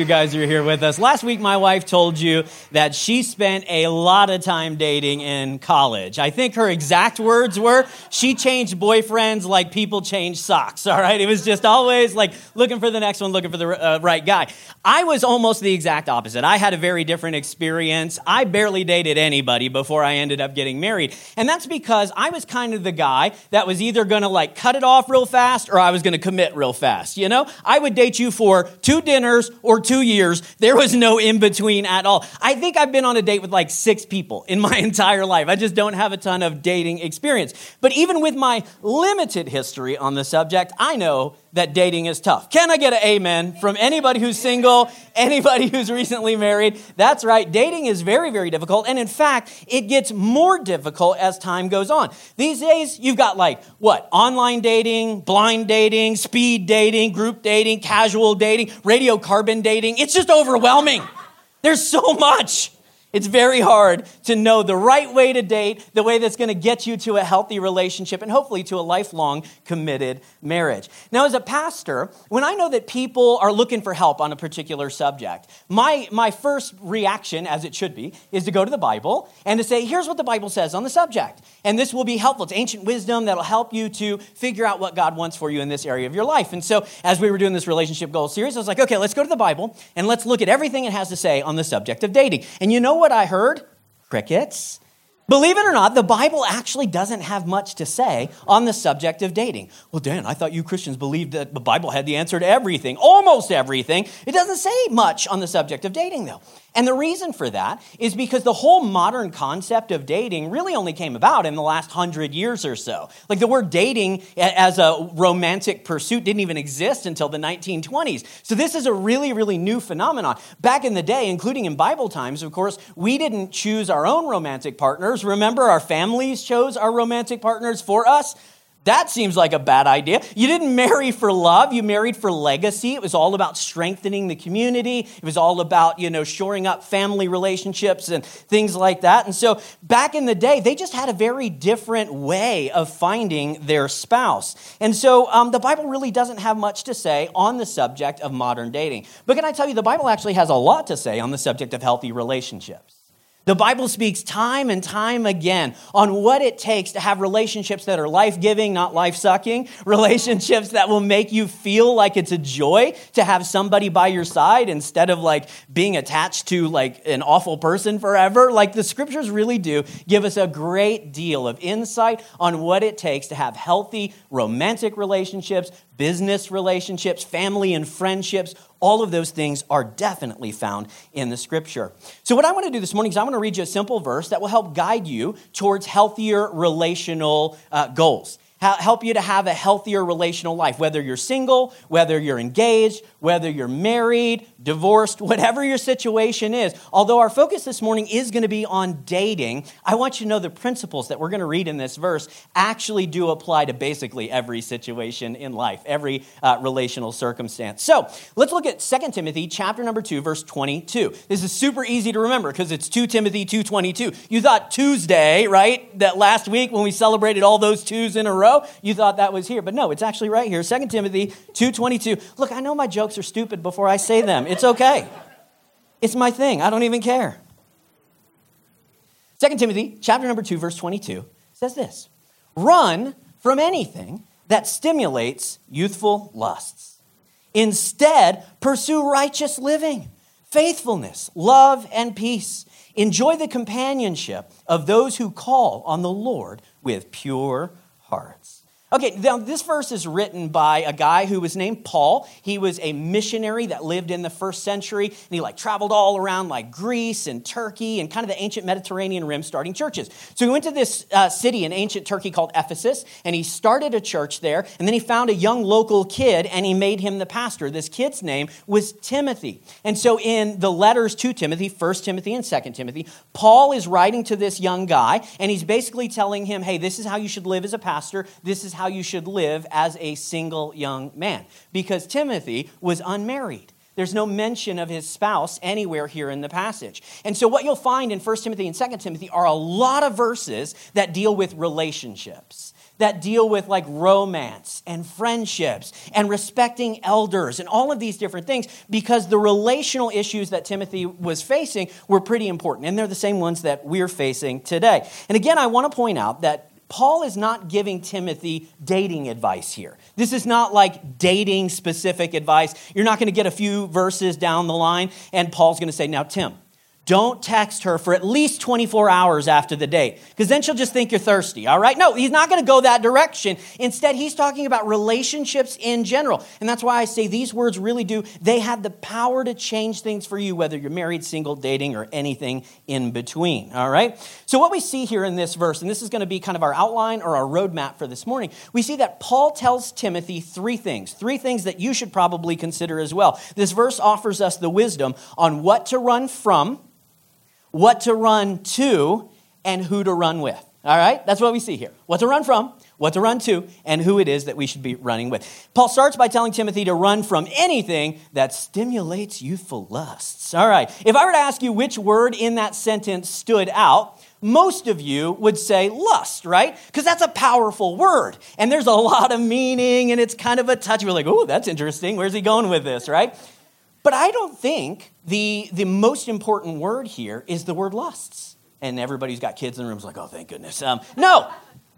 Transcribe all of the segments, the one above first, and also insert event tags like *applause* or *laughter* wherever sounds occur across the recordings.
you guys are here with us. Last week, my wife told you that she spent a lot of time dating in college. I think her exact words were she changed boyfriends like people change socks, all right? It was just always like looking for the next one, looking for the uh, right guy. I was almost the exact opposite. I had a very different experience. I barely dated anybody before I ended up getting married. And that's because I was kind of the guy that was either gonna like cut it off real fast or I was gonna commit real fast, you know? I would date you for two dinners or two years. There was no in between at all. I think I've been on a date with like six people in my *laughs* entire life. I just don't have a ton of dating experience. But even with my limited history on the subject, I know that dating is tough. Can I get an amen from anybody who's single, anybody who's recently married? That's right, dating is very, very difficult. And in fact, it gets more difficult as time goes on. These days, you've got like what? Online dating, blind dating, speed dating, group dating, casual dating, radiocarbon dating. It's just overwhelming. There's so much. It's very hard to know the right way to date, the way that's going to get you to a healthy relationship and hopefully to a lifelong committed marriage. Now, as a pastor, when I know that people are looking for help on a particular subject, my, my first reaction, as it should be, is to go to the Bible and to say, here's what the Bible says on the subject. And this will be helpful. It's ancient wisdom that'll help you to figure out what God wants for you in this area of your life. And so, as we were doing this relationship goal series, I was like, okay, let's go to the Bible and let's look at everything it has to say on the subject of dating. And you know what I heard? Crickets. Believe it or not, the Bible actually doesn't have much to say on the subject of dating. Well, Dan, I thought you Christians believed that the Bible had the answer to everything, almost everything. It doesn't say much on the subject of dating, though. And the reason for that is because the whole modern concept of dating really only came about in the last hundred years or so. Like the word dating as a romantic pursuit didn't even exist until the 1920s. So this is a really, really new phenomenon. Back in the day, including in Bible times, of course, we didn't choose our own romantic partners. Remember, our families chose our romantic partners for us. That seems like a bad idea. You didn't marry for love, you married for legacy. It was all about strengthening the community. It was all about, you know, shoring up family relationships and things like that. And so back in the day, they just had a very different way of finding their spouse. And so um, the Bible really doesn't have much to say on the subject of modern dating. But can I tell you, the Bible actually has a lot to say on the subject of healthy relationships. The Bible speaks time and time again on what it takes to have relationships that are life giving, not life sucking, *laughs* relationships that will make you feel like it's a joy to have somebody by your side instead of like being attached to like an awful person forever. Like the scriptures really do give us a great deal of insight on what it takes to have healthy romantic relationships, business relationships, family and friendships, all of those things are definitely found in the scripture. So, what I want to do this morning is I want to read you a simple verse that will help guide you towards healthier relational uh, goals help you to have a healthier relational life, whether you're single, whether you're engaged, whether you're married, divorced, whatever your situation is. Although our focus this morning is going to be on dating, I want you to know the principles that we're going to read in this verse actually do apply to basically every situation in life, every uh, relational circumstance. So let's look at 2 Timothy chapter number 2, verse 22. This is super easy to remember because it's 2 Timothy 2.22. You thought Tuesday, right, that last week when we celebrated all those twos in a row, you thought that was here. But no, it's actually right here. 2 Timothy 2.22. Look, I know my jokes are stupid before I say them. It's okay. It's my thing. I don't even care. 2 Timothy chapter number 2, verse 22 says this Run from anything that stimulates youthful lusts. Instead, pursue righteous living, faithfulness, love, and peace. Enjoy the companionship of those who call on the Lord with pure hearts. Okay, now this verse is written by a guy who was named Paul. He was a missionary that lived in the first century, and he like traveled all around like Greece and Turkey and kind of the ancient Mediterranean rim starting churches. So he went to this uh, city in ancient Turkey called Ephesus, and he started a church there, and then he found a young local kid, and he made him the pastor. This kid's name was Timothy. And so in the letters to Timothy, 1 Timothy and 2 Timothy, Paul is writing to this young guy, and he's basically telling him, hey, this is how you should live as a pastor. This is how you should live as a single young man. Because Timothy was unmarried. There's no mention of his spouse anywhere here in the passage. And so, what you'll find in 1 Timothy and 2 Timothy are a lot of verses that deal with relationships that deal with like romance and friendships and respecting elders and all of these different things because the relational issues that Timothy was facing were pretty important. And they're the same ones that we're facing today. And again, I want to point out that Paul is not giving Timothy dating advice here. This is not like dating specific advice. You're not going to get a few verses down the line and Paul's going to say, Now, Tim, don't text her for at least 24 hours after the date, because then she'll just think you're thirsty, all right? No, he's not going to go that direction. Instead, he's talking about relationships in general. And that's why I say these words really do, they have the power to change things for you, whether you're married, single, dating, or anything in between, all right? So, what we see here in this verse, and this is going to be kind of our outline or our roadmap for this morning, we see that Paul tells Timothy three things, three things that you should probably consider as well. This verse offers us the wisdom on what to run from what to run to, and who to run with. All right? That's what we see here. What to run from, what to run to, and who it is that we should be running with. Paul starts by telling Timothy to run from anything that stimulates youthful lusts. All right. If I were to ask you which word in that sentence stood out, most of you would say lust, right? Because that's a powerful word. And there's a lot of meaning and it's kind of a touch. We're like, oh, that's interesting. Where's he going with this, right? But I don't think the, the most important word here is the word lusts. And everybody's got kids in the room is like, oh, thank goodness. Um, no,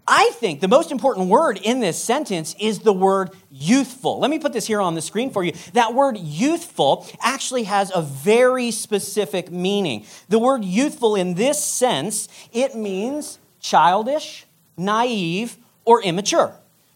I think the most important word in this sentence is the word youthful. Let me put this here on the screen for you. That word youthful actually has a very specific meaning. The word youthful in this sense, it means childish, naive, or immature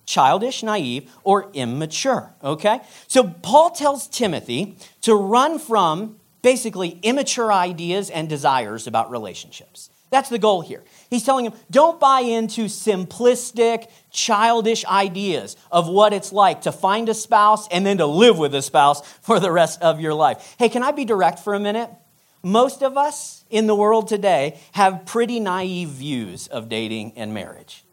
childish, naive, or immature. Okay? So Paul tells Timothy to run from basically immature ideas and desires about relationships. That's the goal here. He's telling him, don't buy into simplistic, childish ideas of what it's like to find a spouse and then to live with a spouse for the rest of your life. Hey, can I be direct for a minute? Most of us in the world today have pretty naive views of dating and marriage.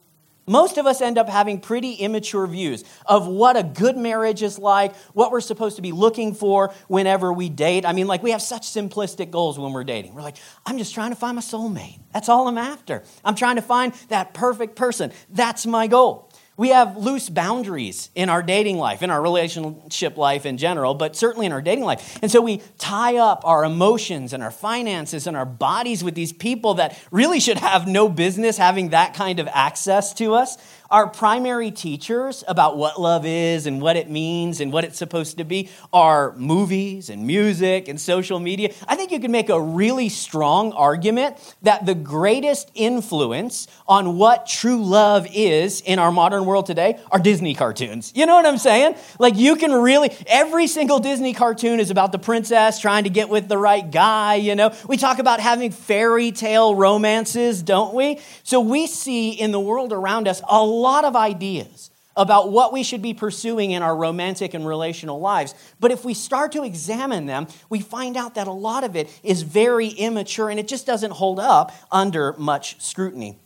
Most of us end up having pretty immature views of what a good marriage is like, what we're supposed to be looking for whenever we date. I mean, like, we have such simplistic goals when we're dating. We're like, I'm just trying to find my soulmate. That's all I'm after. I'm trying to find that perfect person. That's my goal. We have loose boundaries in our dating life, in our relationship life in general, but certainly in our dating life. And so we tie up our emotions and our finances and our bodies with these people that really should have no business having that kind of access to us our primary teachers about what love is and what it means and what it's supposed to be are movies and music and social media. I think you can make a really strong argument that the greatest influence on what true love is in our modern world today are Disney cartoons. You know what I'm saying? Like, you can really, every single Disney cartoon is about the princess trying to get with the right guy, you know? We talk about having fairy tale romances, don't we? So we see in the world around us a lot of ideas about what we should be pursuing in our romantic and relational lives. But if we start to examine them, we find out that a lot of it is very immature and it just doesn't hold up under much scrutiny.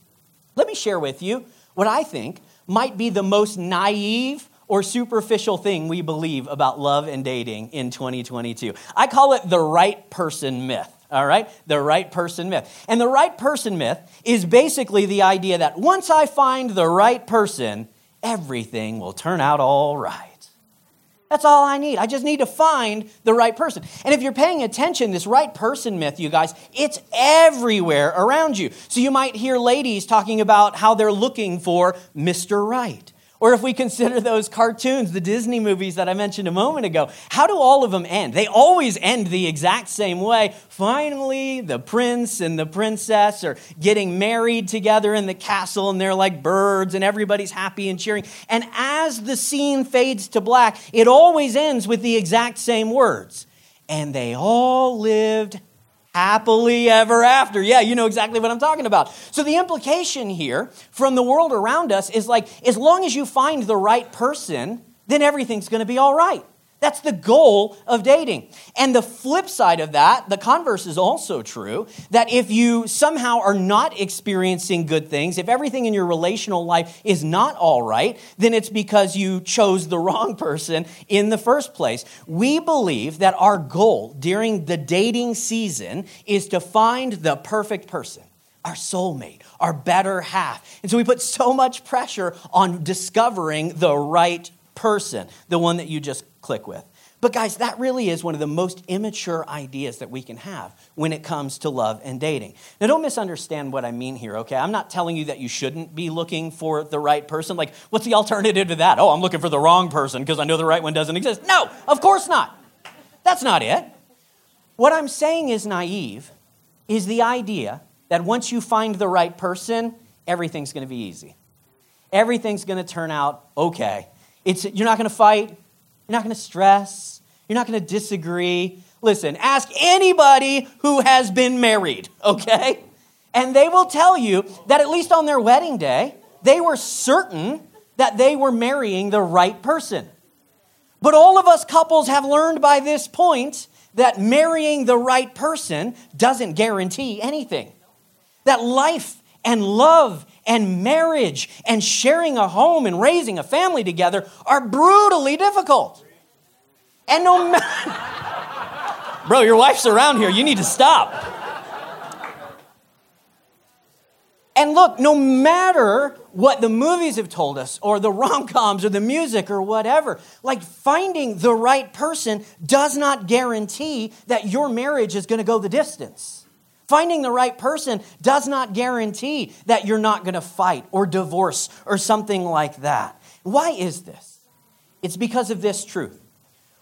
Let me share with you what I think might be the most naive or superficial thing we believe about love and dating in 2022. I call it the right person myth all right? The right person myth. And the right person myth is basically the idea that once I find the right person, everything will turn out all right. That's all I need. I just need to find the right person. And if you're paying attention, this right person myth, you guys, it's everywhere around you. So you might hear ladies talking about how they're looking for Mr. Right or if we consider those cartoons, the Disney movies that I mentioned a moment ago, how do all of them end? They always end the exact same way. Finally, the prince and the princess are getting married together in the castle, and they're like birds, and everybody's happy and cheering. And as the scene fades to black, it always ends with the exact same words. And they all lived happily ever after. Yeah, you know exactly what I'm talking about. So the implication here from the world around us is like, as long as you find the right person, then everything's going to be all right. That's the goal of dating. And the flip side of that, the converse is also true that if you somehow are not experiencing good things, if everything in your relational life is not all right, then it's because you chose the *laughs* wrong person in the first place. We believe that our goal during the dating season is to find the perfect person. our soulmate, our better half. And so we put so much pressure on discovering the right person, the one that you just click with. But, guys, that really is one of the most immature ideas that we can have when it comes to love and dating. Now, don't misunderstand what I mean here, okay? I'm not telling you that you shouldn't be looking for the right person. Like, what's the alternative to that? Oh, I'm looking for the wrong person because I know the right one doesn't exist. No, of course not. That's not it. What I'm saying is naive is the idea that once you find the right person, everything's going to be easy. Everything's going to turn out okay. It's, you're not going to fight. You're not going to stress. You're not going to disagree. Listen, ask anybody who has been married, okay? And they will tell you that at least on their wedding day, they were certain that they were marrying the right person. But all of us couples have learned by this point that marrying the right person doesn't guarantee anything. That life and love and marriage and sharing a home and raising a family together are brutally difficult. And no matter. *laughs* Bro, your wife's around here. You need to stop. And look, no matter what the movies have told us, or the rom coms, or the music, or whatever, like finding the right person does not guarantee that your marriage is going to go the distance. Finding the right person does not guarantee that you're not going to fight or divorce or something like that. Why is this? It's because of this truth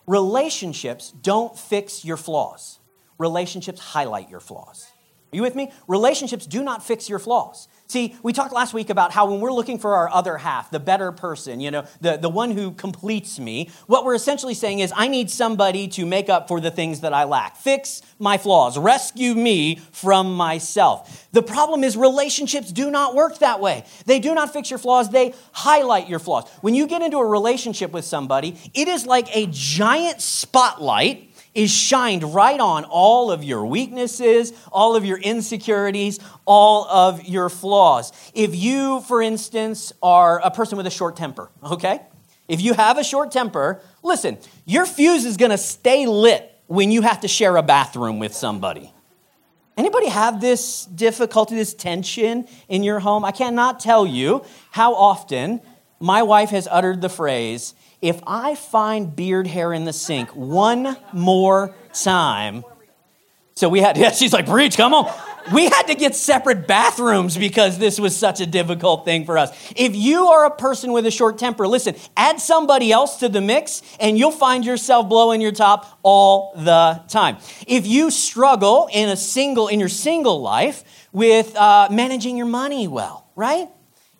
relationships don't fix your flaws, relationships highlight your flaws. Are you with me? Relationships do not fix your flaws. See, we talked last week about how when we're looking for our other half, the better person, you know, the, the one who completes me, what we're essentially saying is, I need somebody to make up for the things that I lack, fix my flaws, rescue me from myself. The problem is, relationships do not work that way. They do not fix your flaws, they highlight your flaws. When you get into a relationship with somebody, it is like a giant spotlight is shined right on all of your weaknesses, all of your insecurities, all of your flaws. If you, for instance, are a person with a short temper, okay? If you have a short temper, listen, your fuse is gonna stay lit when you have to share a bathroom with somebody. Anybody have this difficulty, this tension in your home? I cannot tell you how often my wife has uttered the phrase, if I find beard hair in the sink one more time, so we had, *laughs* yeah, she's like, Breach, come on. We had to get separate bathrooms because this was such a difficult thing for us. If you are a person with a short temper, listen, add somebody else to the mix and you'll find yourself blowing your top all the time. If you struggle in a single, in your single life with uh, managing your money well, right?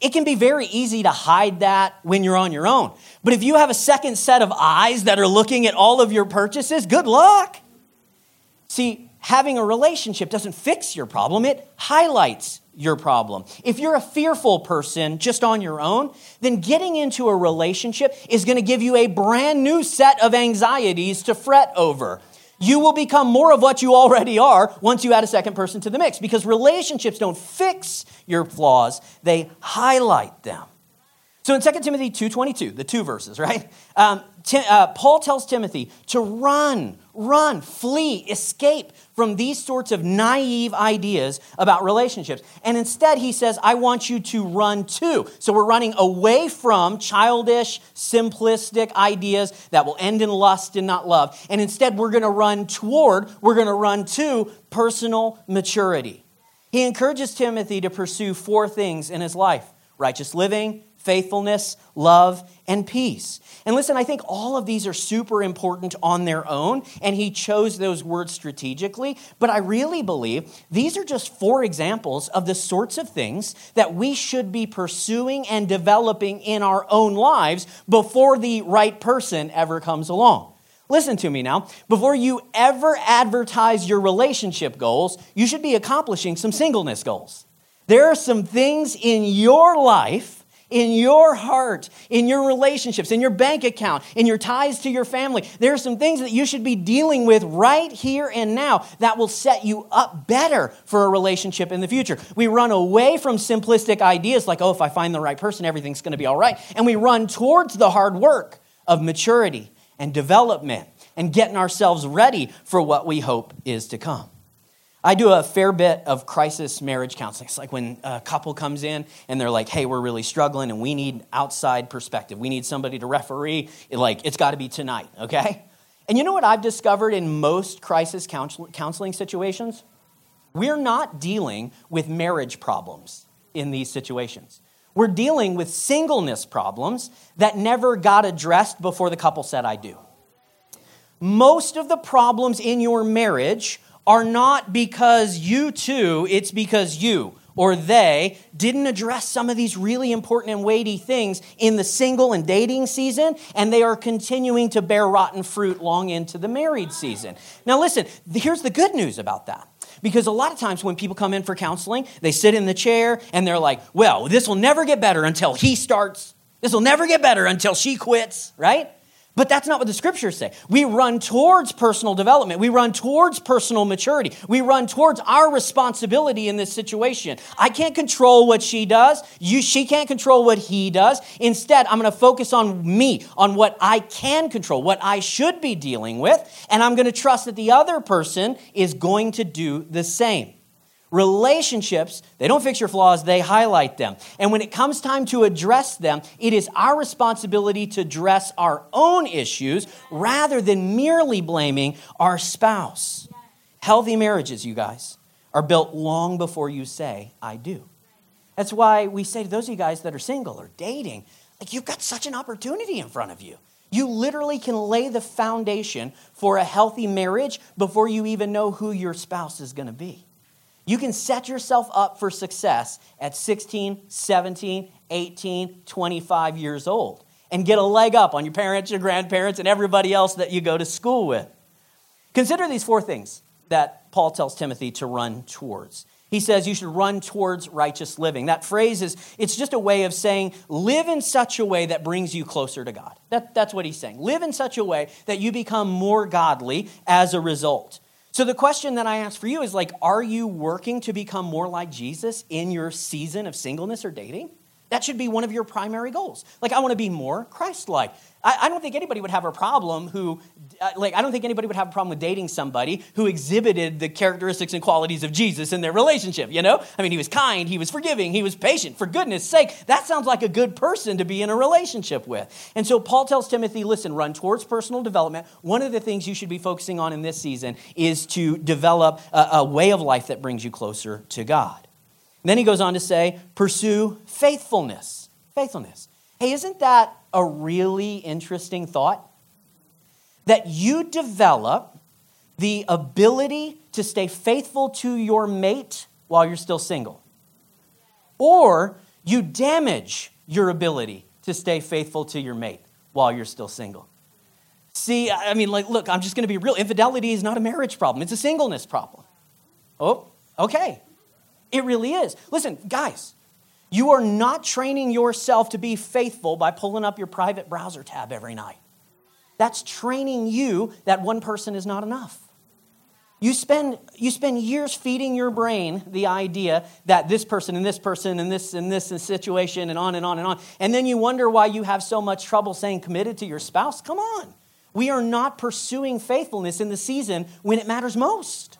It can be very easy to hide that when you're on your own. But if you have a second set of eyes that are looking at all of your purchases, good luck. See, having a relationship doesn't fix your problem, it highlights your problem. If you're a fearful person just on your own, then getting into a relationship is going to give you a brand new set of anxieties to fret over you will become more of what you already are once you add a second person to the mix because relationships don't fix your flaws, they highlight them. So in 2 Timothy 2.22, the two verses, right? Um, uh, Paul tells Timothy to run, run, flee, escape from these sorts of naive ideas about relationships. And instead, he says, I want you to run to. So we're running away from childish, simplistic ideas that will end in lust and not love. And instead, we're going to run toward, we're going to run to personal maturity. He encourages Timothy to pursue four things in his life righteous living, faithfulness, love, and peace. And listen, I think all of these are super important on their own, and he chose those words strategically. But I really believe these are just four examples of the sorts of things that we should be pursuing and developing in our own lives before the right person ever comes along. Listen to me now. Before you ever advertise your relationship goals, you should be accomplishing some singleness goals. There are some things in your life in your heart, in your relationships, in your bank account, in your ties to your family. There are some things that you should be dealing with right here and now that will set you up better for a relationship in the future. We run away from simplistic ideas like, oh, if I find the right person, everything's going to be all right. And we run towards the hard work of maturity and development and getting ourselves ready for what we hope is to come. I do a fair bit of crisis marriage counseling. It's like when a couple comes in and they're like, hey, we're really struggling and we need outside perspective. We need somebody to referee. Like, it's got to be tonight, okay? And you know what I've discovered in most crisis counseling situations? We're not dealing with marriage problems in these situations. We're dealing with singleness problems that never got addressed before the couple said, I do. Most of the problems in your marriage are not because you two, it's because you or they didn't address some of these really important and weighty things in the single and dating season, and they are continuing to bear rotten fruit long into the married season. Now, listen, here's the good news about that. Because a lot of times when people come in for counseling, they sit in the chair and they're like, well, this will never get better until he starts. This will never get better until she quits, right? But that's not what the scriptures say. We run towards personal development. We run towards personal maturity. We run towards our responsibility in this situation. I can't control what she does. You, she can't control what he does. Instead, I'm going to focus on me, on what I can control, what I should be dealing with, and I'm going to trust that the other person is going to do the same. Relationships, they don't fix your flaws, they highlight them. And when it comes time to address them, it is our responsibility to address our own issues rather than merely blaming our spouse. Healthy marriages, you guys, are built long before you say, I do. That's why we say to those of you guys that are single or dating, like you've got such an opportunity in front of you. You literally can lay the foundation for a healthy marriage before you even know who your spouse is going to be. You can set yourself up for success at 16, 17, 18, 25 years old and get a leg up on your parents, your grandparents, and everybody else that you go to school with. Consider these four things that Paul tells Timothy to run towards. He says you should run towards righteous living. That phrase is, it's just a way of saying live in such a way that brings you closer to God. That, that's what he's saying. Live in such a way that you become more godly as a result. So the question that I ask for you is like, are you working to become more like Jesus in your season of singleness or dating? That should be one of your primary goals. Like, I want to be more Christ like. I, I, don't think anybody would have a problem who, uh, like, I don't think anybody would have a problem with dating somebody who exhibited the characteristics and qualities of Jesus in their relationship, you know? I mean, he was kind, he was forgiving, he was patient. For goodness sake, that sounds like a good person to be in a relationship with. And so Paul tells Timothy, listen, run towards personal development. One of the things you should be focusing on in this season is to develop a, a way of life that brings you closer to God. Then he goes on to say, pursue faithfulness. Faithfulness. Hey, isn't that a really interesting thought? That you develop the ability to stay faithful to your mate while you're still single. Or you damage your ability to stay faithful to your mate while you're still single. See, I mean, like, look, I'm just to be real. Infidelity is not a marriage problem, it's a singleness problem. Oh, okay. It really is. Listen, guys, you are not training yourself to be faithful by pulling up your private browser tab every night. That's training you that one person is not enough. You spend, you spend years feeding your brain the idea that this person and this person and this and this situation and on and on and on. And then you wonder why you have so much trouble saying committed to your spouse. Come on. We are not pursuing faithfulness in the season when it matters most.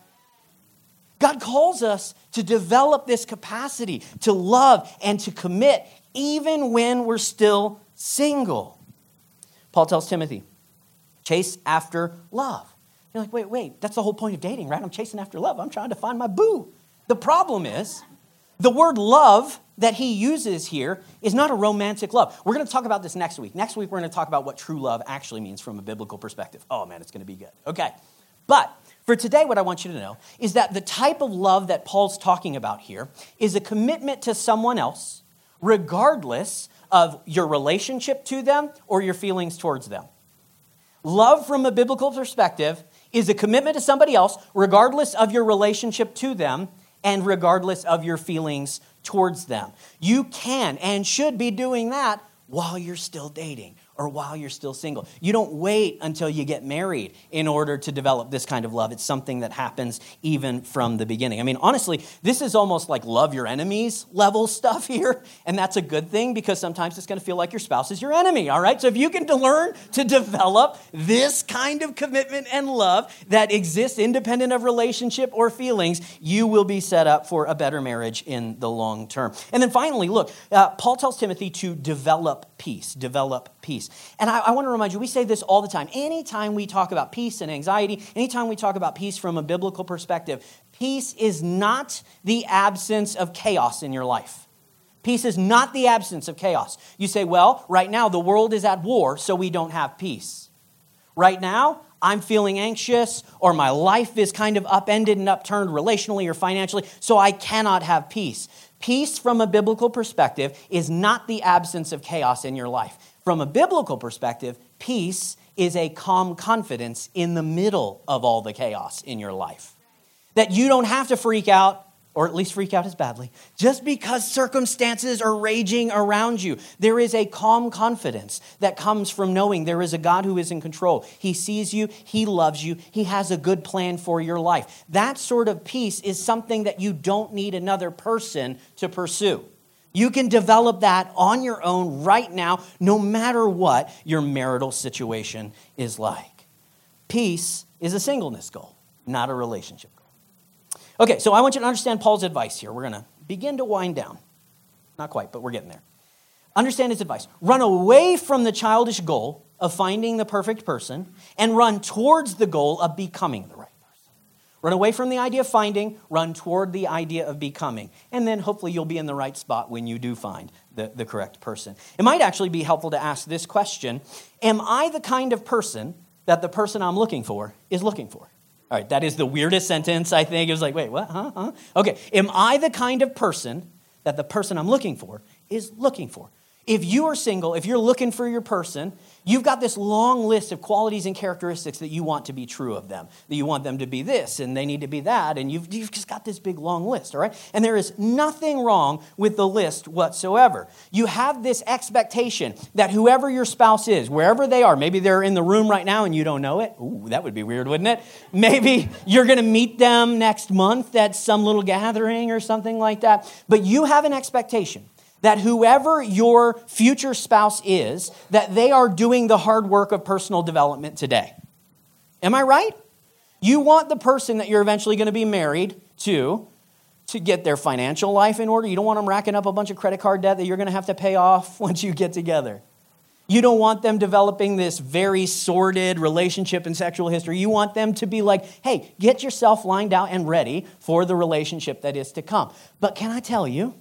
God calls us to develop this capacity to love and to commit even when we're still single. Paul tells Timothy, chase after love. You're like, wait, wait, that's the whole point of dating, right? I'm chasing after love. I'm trying to find my boo. The problem is, the word love that he uses here is not a romantic love. We're going to talk about this next week. Next week, we're going to talk about what true love actually means from a biblical perspective. Oh, man, it's going to be good. Okay. But for today, what I want you to know is that the type of love that Paul's talking about here is a commitment to someone else, regardless of your relationship to them or your feelings towards them. Love from a biblical perspective is a commitment to somebody else, regardless of your relationship to them and regardless of your feelings towards them. You can and should be doing that while you're still dating or while you're still single. You don't wait until you get married in order to develop this kind of love. It's something that happens even from the beginning. I mean, honestly, this is almost like love your enemies level *laughs* stuff here. And that's a good thing because sometimes it's going to feel like your spouse is your enemy, all right? So if you can learn to develop this kind of commitment and love that exists independent of relationship or feelings, you will be set up for a better marriage in the long term. And then finally, look, uh, Paul tells Timothy to develop peace, develop peace. And I, I want to remind you, we say this all the time. Anytime we talk about peace and anxiety, anytime we talk about peace from a biblical perspective, peace is not the absence of chaos in your life. Peace is not the absence of chaos. You say, well, right now the world is at war, so we don't have peace. Right now, I'm feeling anxious, or my life is kind of upended and upturned relationally or financially, so I cannot have peace. Peace, from a biblical perspective, is not the absence of chaos in your life. From a biblical perspective, peace is a calm confidence in the middle of all the chaos in your life. That you don't have to freak out or at least freak out as badly, just because circumstances are raging around you. There is a calm confidence that comes from knowing there is a God who is in control. He sees you, He loves you, He has a good plan for your life. That sort of peace is something that you don't need another person to pursue. You can develop that on your own right now, no matter what your marital situation is like. Peace is a singleness goal, not a relationship Okay, so I want you to understand Paul's advice here. We're going to begin to wind down. Not quite, but we're getting there. Understand his advice. Run away from the childish goal of finding the perfect person and run towards the goal of becoming the right person. Run away from the idea of finding, run toward the idea of becoming. And then hopefully you'll be in the right spot when you do find the, the correct person. It might actually be helpful to ask this question Am I the kind of person that the person I'm looking for is looking for? All right, that is the weirdest sentence, I think. It was like, wait, what? Huh? Huh? Okay, am I the kind of person that the person I'm looking for is looking for? If you are single, if you're looking for your person, you've got this long list of qualities and characteristics that you want to be true of them. That you want them to be this and they need to be that, and you've, you've just got this big long list, all right? And there is nothing wrong with the list whatsoever. You have this expectation that whoever your spouse is, wherever they are, maybe they're in the room right now and you don't know it. Ooh, that would be weird, wouldn't it? Maybe you're going to meet them next month at some little gathering or something like that. But you have an expectation that whoever your future spouse is, that they are doing the hard work of personal development today. Am I right? You want the person that you're eventually going to be married to to get their financial life in order. You don't want them racking up a bunch of credit card debt that you're going to have to pay off *laughs* once you get together. You don't want them developing this very sordid relationship and sexual history. You want them to be like, hey, get yourself lined out and ready for the relationship that is to come. But can I tell you,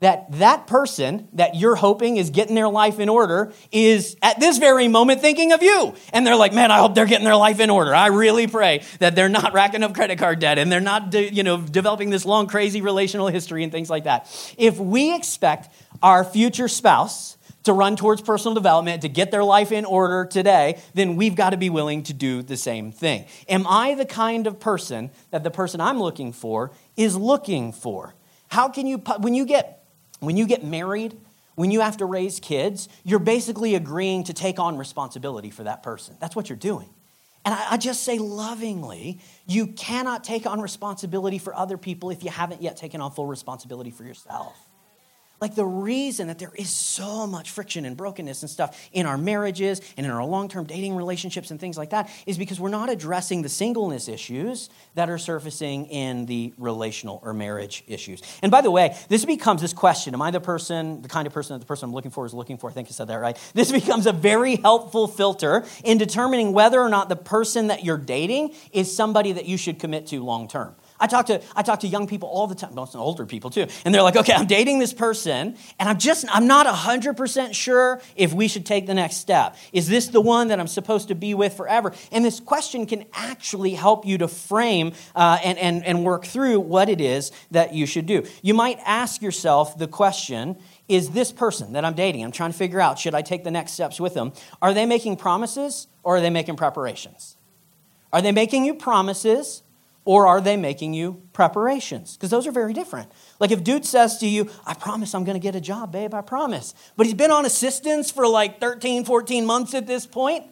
that that person that you're hoping is getting their life in order is at this very moment thinking of you. And they're like, man, I hope they're getting their life in order. I really pray that they're not racking up credit card debt and they're not, you know, developing this long, crazy relational history and things like that. If we expect our future spouse to run towards personal development, to get their life in order today, then we've got to be willing to do the same thing. Am I the kind of person that the person I'm looking for is looking for? How can you, when you get when you get married, when you have to raise kids, you're basically agreeing to take on responsibility for that person. That's what you're doing. And I, I, just say lovingly, you cannot take on responsibility for other people if you haven't yet taken on full responsibility for yourself. Like the reason that there is so much friction and brokenness and stuff in our marriages and in our long term dating relationships and things like that is because we're not addressing the singleness issues that are surfacing in the relational or marriage issues. And by the way, this becomes this question Am I the person, the kind of person that the person I'm looking for is looking for? I think I said that right. This *laughs* becomes a very helpful filter in determining whether or not the person that you're dating is somebody that you should commit to long term. I talk to I talk to young people all the time, most older people too, and they're like, "Okay, I'm dating this person, and I'm just I'm not hundred percent sure if we should take the next step. Is this the one that I'm supposed to be with forever?" And this question can actually help you to frame uh, and, and and work through what it is that you should do. You might ask yourself the question. Is this person that I'm dating, I'm trying to figure out, should I take the next steps with them? Are they making promises or are they making preparations? Are they making you promises or are they making you preparations? Because those are very different. Like if dude says to you, I promise I'm going to get a job, babe, I promise. But he's been on assistance for like 13, 14 months at this point.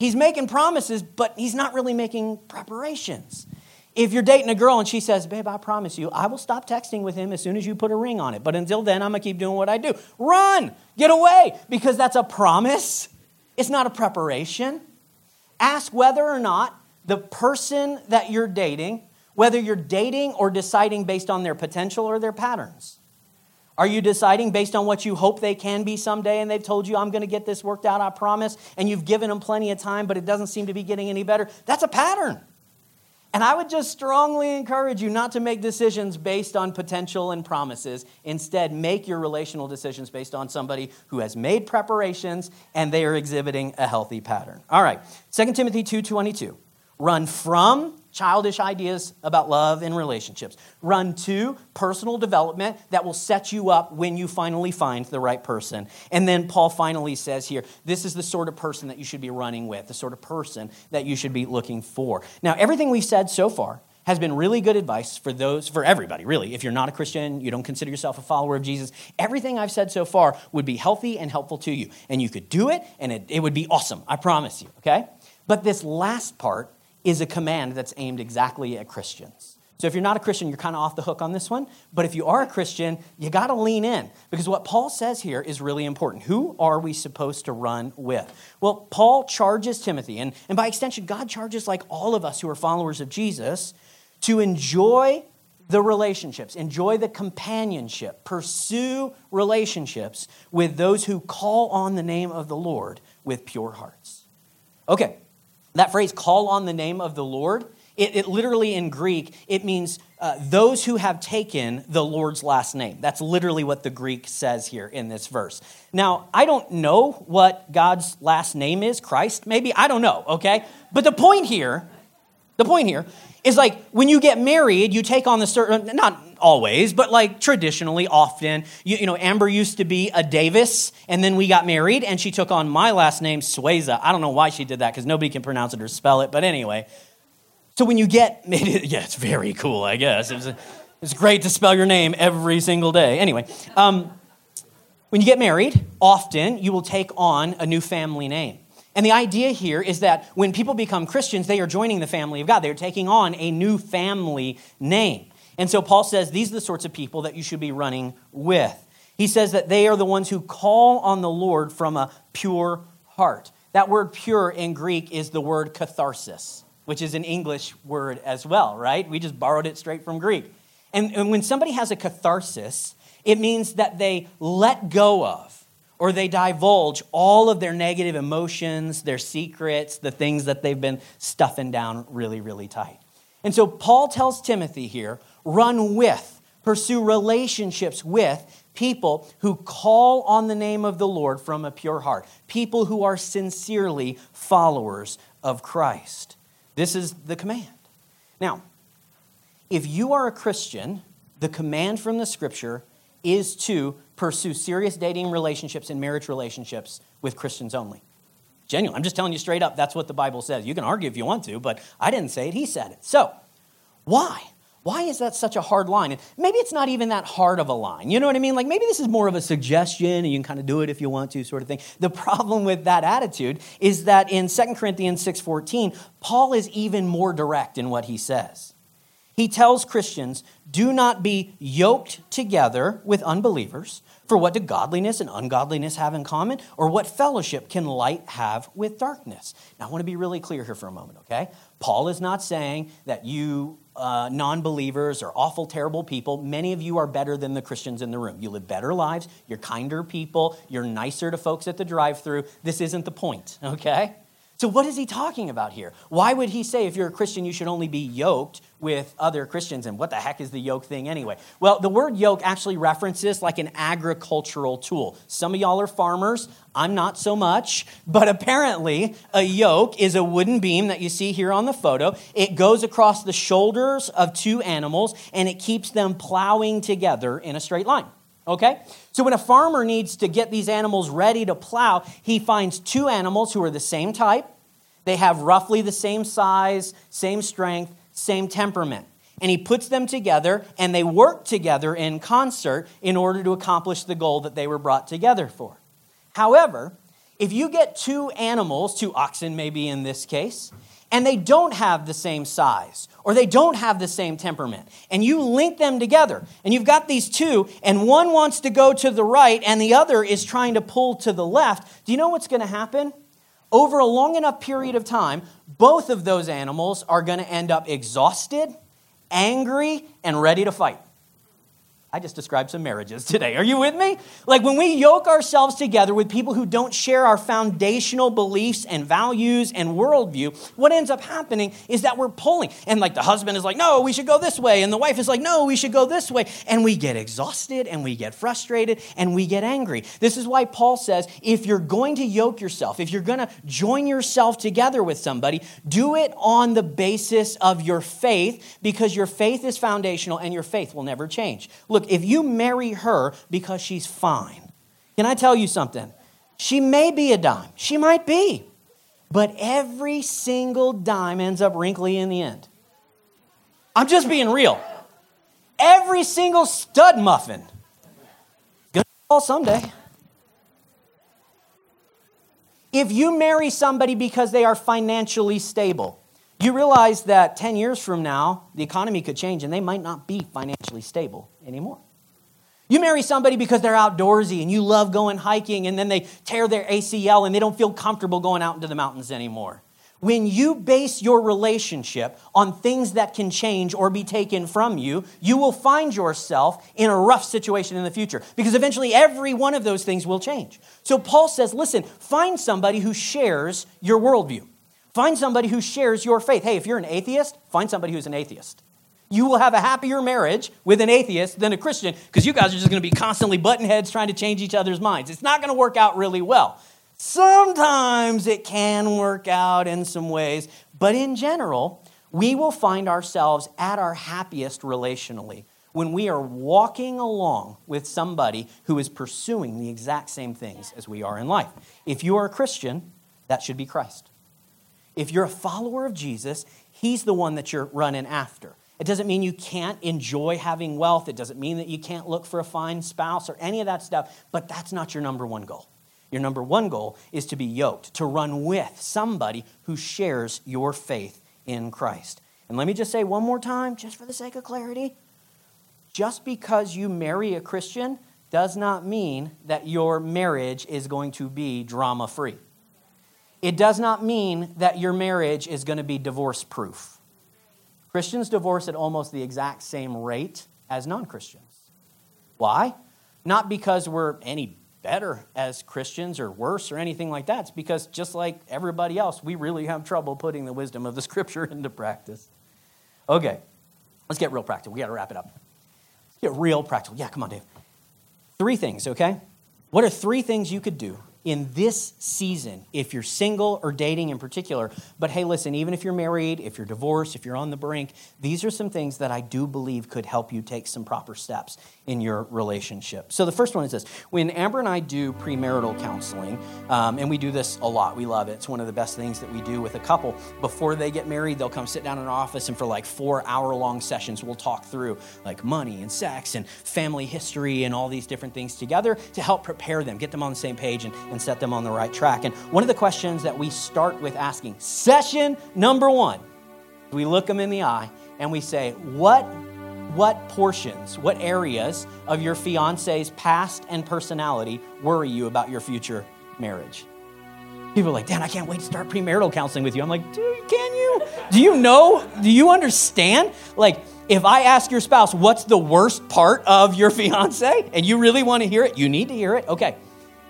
He's making promises, but he's not really making preparations. If you're dating a girl and she says, Babe, I promise you, I will stop texting with him as soon as you put a ring on it. But until then, I'm going to keep doing what I do. Run, get away, because that's a promise. It's not a preparation. Ask whether or not the person that you're dating, whether you're dating or deciding based on their potential or their patterns. Are you deciding based on what you hope they can be someday and they've told you, I'm going to get this worked out, I promise, and you've given them plenty of time, but it doesn't seem to be getting any better? That's a pattern. And I would just strongly encourage you not to make decisions based on potential and promises. Instead, make your relational decisions based on somebody who has made preparations and they are exhibiting a healthy pattern. All right, 2 Timothy 2:22. Run from childish ideas about love and relationships. Run to personal development that will set you up when you finally find the right person. And then Paul finally says here, this is the sort of person that you should be running with, the sort of person that you should be looking for. Now, everything we've said so far has been really good advice for those for everybody really if you're not a christian you don't consider yourself a follower of jesus everything i've said so far would be healthy and helpful to you and you could do it and it, it would be awesome i promise you okay but this last part is a command that's aimed exactly at Christians. So if you're not a Christian, you're kind of off the hook on this one. But if you are a Christian, you got to lean in because what Paul says here is really important. Who are we supposed to run with? Well, Paul charges Timothy, and, and by extension, God charges like all of us who are followers of Jesus to enjoy the relationships, enjoy the companionship, pursue relationships with those who call on the name of the Lord with pure hearts. Okay, that phrase, call on the name of the Lord, it, it literally in Greek, it means uh, those who have taken the Lord's last name. That's literally what the Greek says here in this verse. Now, I don't know what God's last name is, Christ, maybe, I don't know, okay? But the point here, the point here is like when you get married, you take on the certain, not always, but like traditionally, often. You, you, know, Amber used to be a Davis, and then we got married, and she took on my last name, Sueza. I don't know why she did that because nobody can pronounce it or spell it, but anyway. So when you get, *laughs* yeah, it's very cool, I guess. It a, it's great to spell your name every single day. Anyway, um, when you get married, often you will take on a new family name. And the idea here is that when people become Christians, they are joining the family of God. They're taking on a new family name. And so Paul says these are the sorts of people that you should be running with. He says that they are the ones who call on the Lord from a pure heart. That word pure in Greek is the word catharsis, which is an English word as well, right? We just borrowed it straight from Greek. And, and when somebody has a catharsis, it means that they let go of or they divulge all of their negative emotions, their secrets, the things that they've been stuffing down really, really tight. And so Paul tells Timothy here run with, pursue relationships with people who call on the name of the Lord from a pure heart, people who are sincerely followers of Christ. This is the command. Now, if you are a Christian, the command from the scripture is to pursue serious dating relationships and marriage relationships with Christians only. Genuine. I'm just telling you straight up, that's what the Bible says. You can argue if you want to, but I didn't say it, he said it. So, why? Why is that such a hard line? And maybe it's not even that hard of a line. You know what I mean? Like maybe this is more of a suggestion and you can kind of do it if you want to sort of thing. The problem with that attitude is that in 2 Corinthians 6:14, Paul is even more direct in what he says. He tells Christians, "Do not be yoked together with unbelievers, for what do godliness and ungodliness have in common? Or what fellowship can light have with darkness?" Now I want to be really clear here for a moment, okay? Paul is not saying that you uh, non believers are awful, terrible people. Many of you are better than the Christians in the room. You live better lives, you're kinder people, you're nicer to folks at the drive through. This isn't the point, okay? So, what is he talking about here? Why would he say if you're a Christian, you should only be yoked with other Christians? And what the heck is the yoke thing anyway? Well, the word yoke actually references like an agricultural tool. Some of y'all are farmers. I'm not so much. But apparently, a yoke is a wooden beam that you see here on the photo. It goes across the shoulders of two animals and it keeps them plowing together in a straight line. Okay? So when a farmer needs to get these animals ready to plow, he finds two animals who are the same type. They have roughly the same size, same strength, same temperament. And he puts them together and they work together in concert in order to accomplish the goal that they were brought together for. However, if you get two animals, two oxen maybe in this case, and they don't have the same size or they don't have the same temperament, and you link them together, and you've got these two, and one wants to go to the right and the other is trying to pull to the left, do you know what's going to happen? Over a long enough period of time, both of those animals are going to end up exhausted, angry, and ready to fight. I just described some marriages today. Are you with me? Like when we yoke ourselves together with people who don't share our foundational beliefs and values and worldview, what ends up happening is that we're pulling. And like the husband is like, no, we should go this way. And the wife is like, no, we should go this way. And we get exhausted and we get frustrated and we get angry. This is why Paul says if you're going to yoke yourself, if you're going to join yourself together with somebody, do it on the basis of your faith because your faith is foundational and your faith will never change. Look, if you marry her because she's fine, can I tell you something? She may be a dime, she might be, but every single dime ends up wrinkly in the end. I'm just being real. Every single stud muffin gonna fall someday. If you marry somebody because they are financially stable, you realize that 10 years from now, the economy could change and they might not be financially stable anymore. You marry somebody because they're outdoorsy and you love going hiking and then they tear their ACL and they don't feel comfortable going out into the mountains anymore. When you base your relationship on things that can change or be taken from you, you will find yourself in a rough situation in the future because eventually every one of those things will change. So Paul says, listen, find somebody who shares your worldview. Find somebody who shares your faith. Hey, if you're an atheist, find somebody who's an atheist. You will have a happier marriage with an atheist than a Christian because you guys are just going to be constantly butting heads trying to change each other's minds. It's not going to work out really well. Sometimes it can work out in some ways, but in general, we will find ourselves at our happiest relationally when we are walking along with somebody who is pursuing the exact same things as we are in life. If you are a Christian, that should be Christ. If you're a follower of Jesus, he's the one that you're running after. It doesn't mean you can't enjoy having wealth. It doesn't mean that you can't look for a fine spouse or any of that stuff, but that's not your number one goal. Your number one goal is to be yoked, to run with somebody who shares your faith in Christ. And let me just say one more time, just for the sake of clarity just because you marry a Christian does not mean that your marriage is going to be drama free. It does not mean that your marriage is going to be divorce proof. Christians divorce at almost the exact same rate as non Christians. Why? Not because we're any better as Christians or worse or anything like that. It's because just like everybody else, we really have trouble putting the wisdom of the *laughs* scripture into practice. Okay, let's get real practical. We got to wrap it up. Let's get real practical. Yeah, come on, Dave. Three things, okay? What are three things you could do in this season, if you're single or dating in particular. But hey, listen, even if you're married, if you're divorced, if you're on the brink, these are some things that I do believe could help you take some proper steps in your relationship. So the first one is this when Amber and I do premarital counseling, um, and we do this a lot, we love it. It's one of the best things that we do with a couple. Before they get married, they'll come sit down in our office, and for like four hour long sessions, we'll talk through like money and sex and family history and all these different things together to help prepare them, get them on the same page, and, and set them on the right track. And one of the questions that we start with asking, session number one, we look them in the eye and we say, What, what portions, what areas of your fiance's past and personality worry you about your future marriage? People are like, Dan, I can't wait to start premarital counseling with you. I'm like, dude, can you? Do you know? Do you understand? Like, if I ask your spouse, what's the worst part of your fiance, and you really want to hear it, you need to hear it. Okay,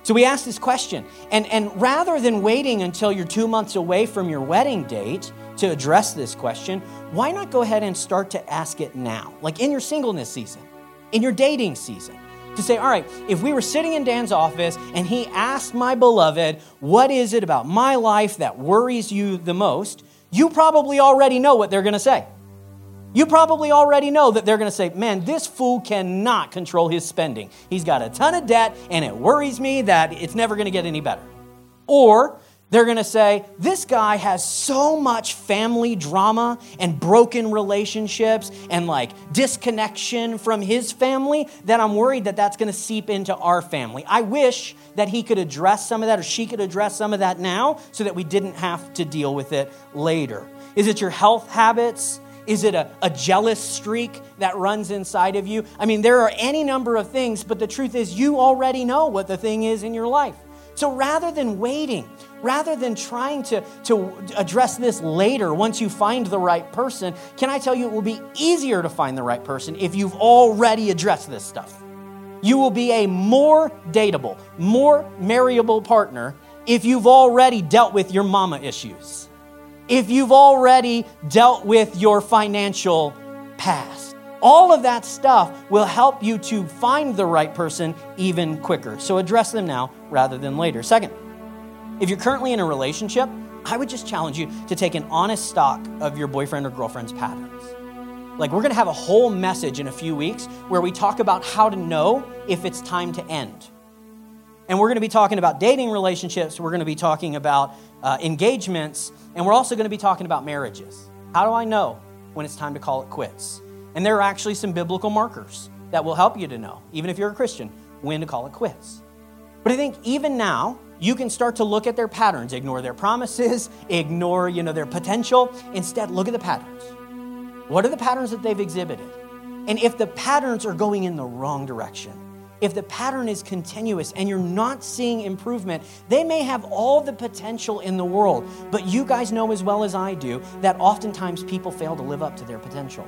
so we asked this question. And, and rather than waiting until you're two months away from your wedding date to address this question, why not go ahead and start to ask it now? Like in your singleness season, in your dating season. To say, all right, if we were sitting in Dan's office and he asked my beloved, what is it about my life that worries you the most? You probably already know what they're going to say. You probably already know that they're going to say, man, this fool cannot control his spending. He's got a ton of debt, and it worries me that it's never going to get any better. Or They're going to say, This guy has so much family drama and broken relationships and like disconnection from his family that I'm worried that that's going to seep into our family. I wish that he could address some of that or she could address some of that now so that we didn't have to deal with it later. Is it your health habits? Is it a, a jealous streak that runs inside of you? I mean, there are any number of things, but the truth is, you already know what the thing is in your life. So rather than waiting, rather than trying to, to address this later once you find the right person, can I tell you it will be easier to find the right person if you've already addressed this stuff? You will be a more dateable, more marryable partner if you've already dealt with your mama issues, if you've already dealt with your financial past. All of that stuff will help you to find the right person even quicker. So address them now rather than later. Second, if you're currently in a relationship, I would just challenge you to take an honest stock of your boyfriend or girlfriend's patterns. Like, we're gonna have a whole message in a few weeks where we talk about how to know if it's time to end. And we're gonna be talking about dating relationships, we're gonna be talking about uh, engagements, and we're also gonna be talking about marriages. How do I know when it's time to call it quits? And there are actually some biblical markers that will help you to know, even if you're a Christian, when to call it quits. But I think even now, you can start to look at their patterns, ignore their promises, *laughs* ignore, you know, their potential. Instead, look at the patterns. What are the patterns that they've exhibited? And if the patterns are going in the wrong direction, if the pattern is continuous and you're not seeing improvement, they may have all the potential in the world. But you guys know as well as I do that oftentimes people fail to live up to their potential.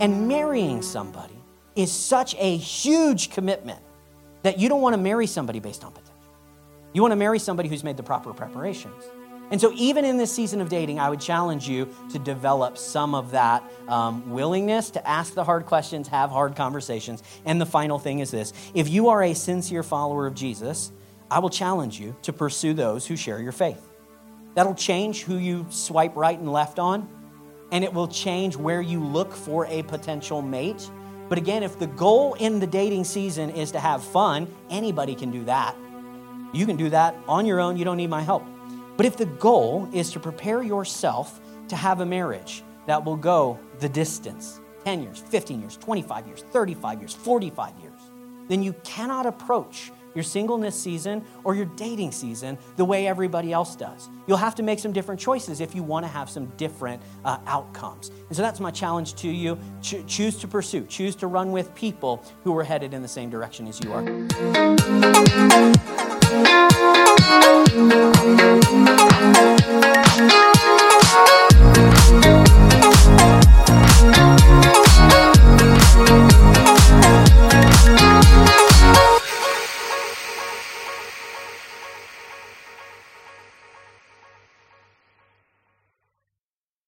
And marrying somebody is such a huge commitment that you don't want to marry somebody based on potential. You want to marry somebody who's made the proper preparations. And so, even in this season of dating, I would challenge you to develop some of that um, willingness to ask the hard questions, have hard conversations. And the final thing is this if you are a sincere follower of Jesus, I will challenge you to pursue those who share your faith. That'll change who you swipe right and left on and it will change where you look for a potential mate. But again, if the goal in the dating season is to have fun, anybody can do that. You can do that on your own, you don't need my help. But if the goal is to prepare yourself to have a marriage that will go the distance 10 years, 15 years, 25 years, 35 years, 45 years then you cannot approach your singleness season or your dating season the way everybody else does. You'll have to make some different choices if you want to have some different uh, outcomes. And so that's my challenge to you. Cho- choose to pursue, choose to run with people who are headed in the same direction as you are. Thank you.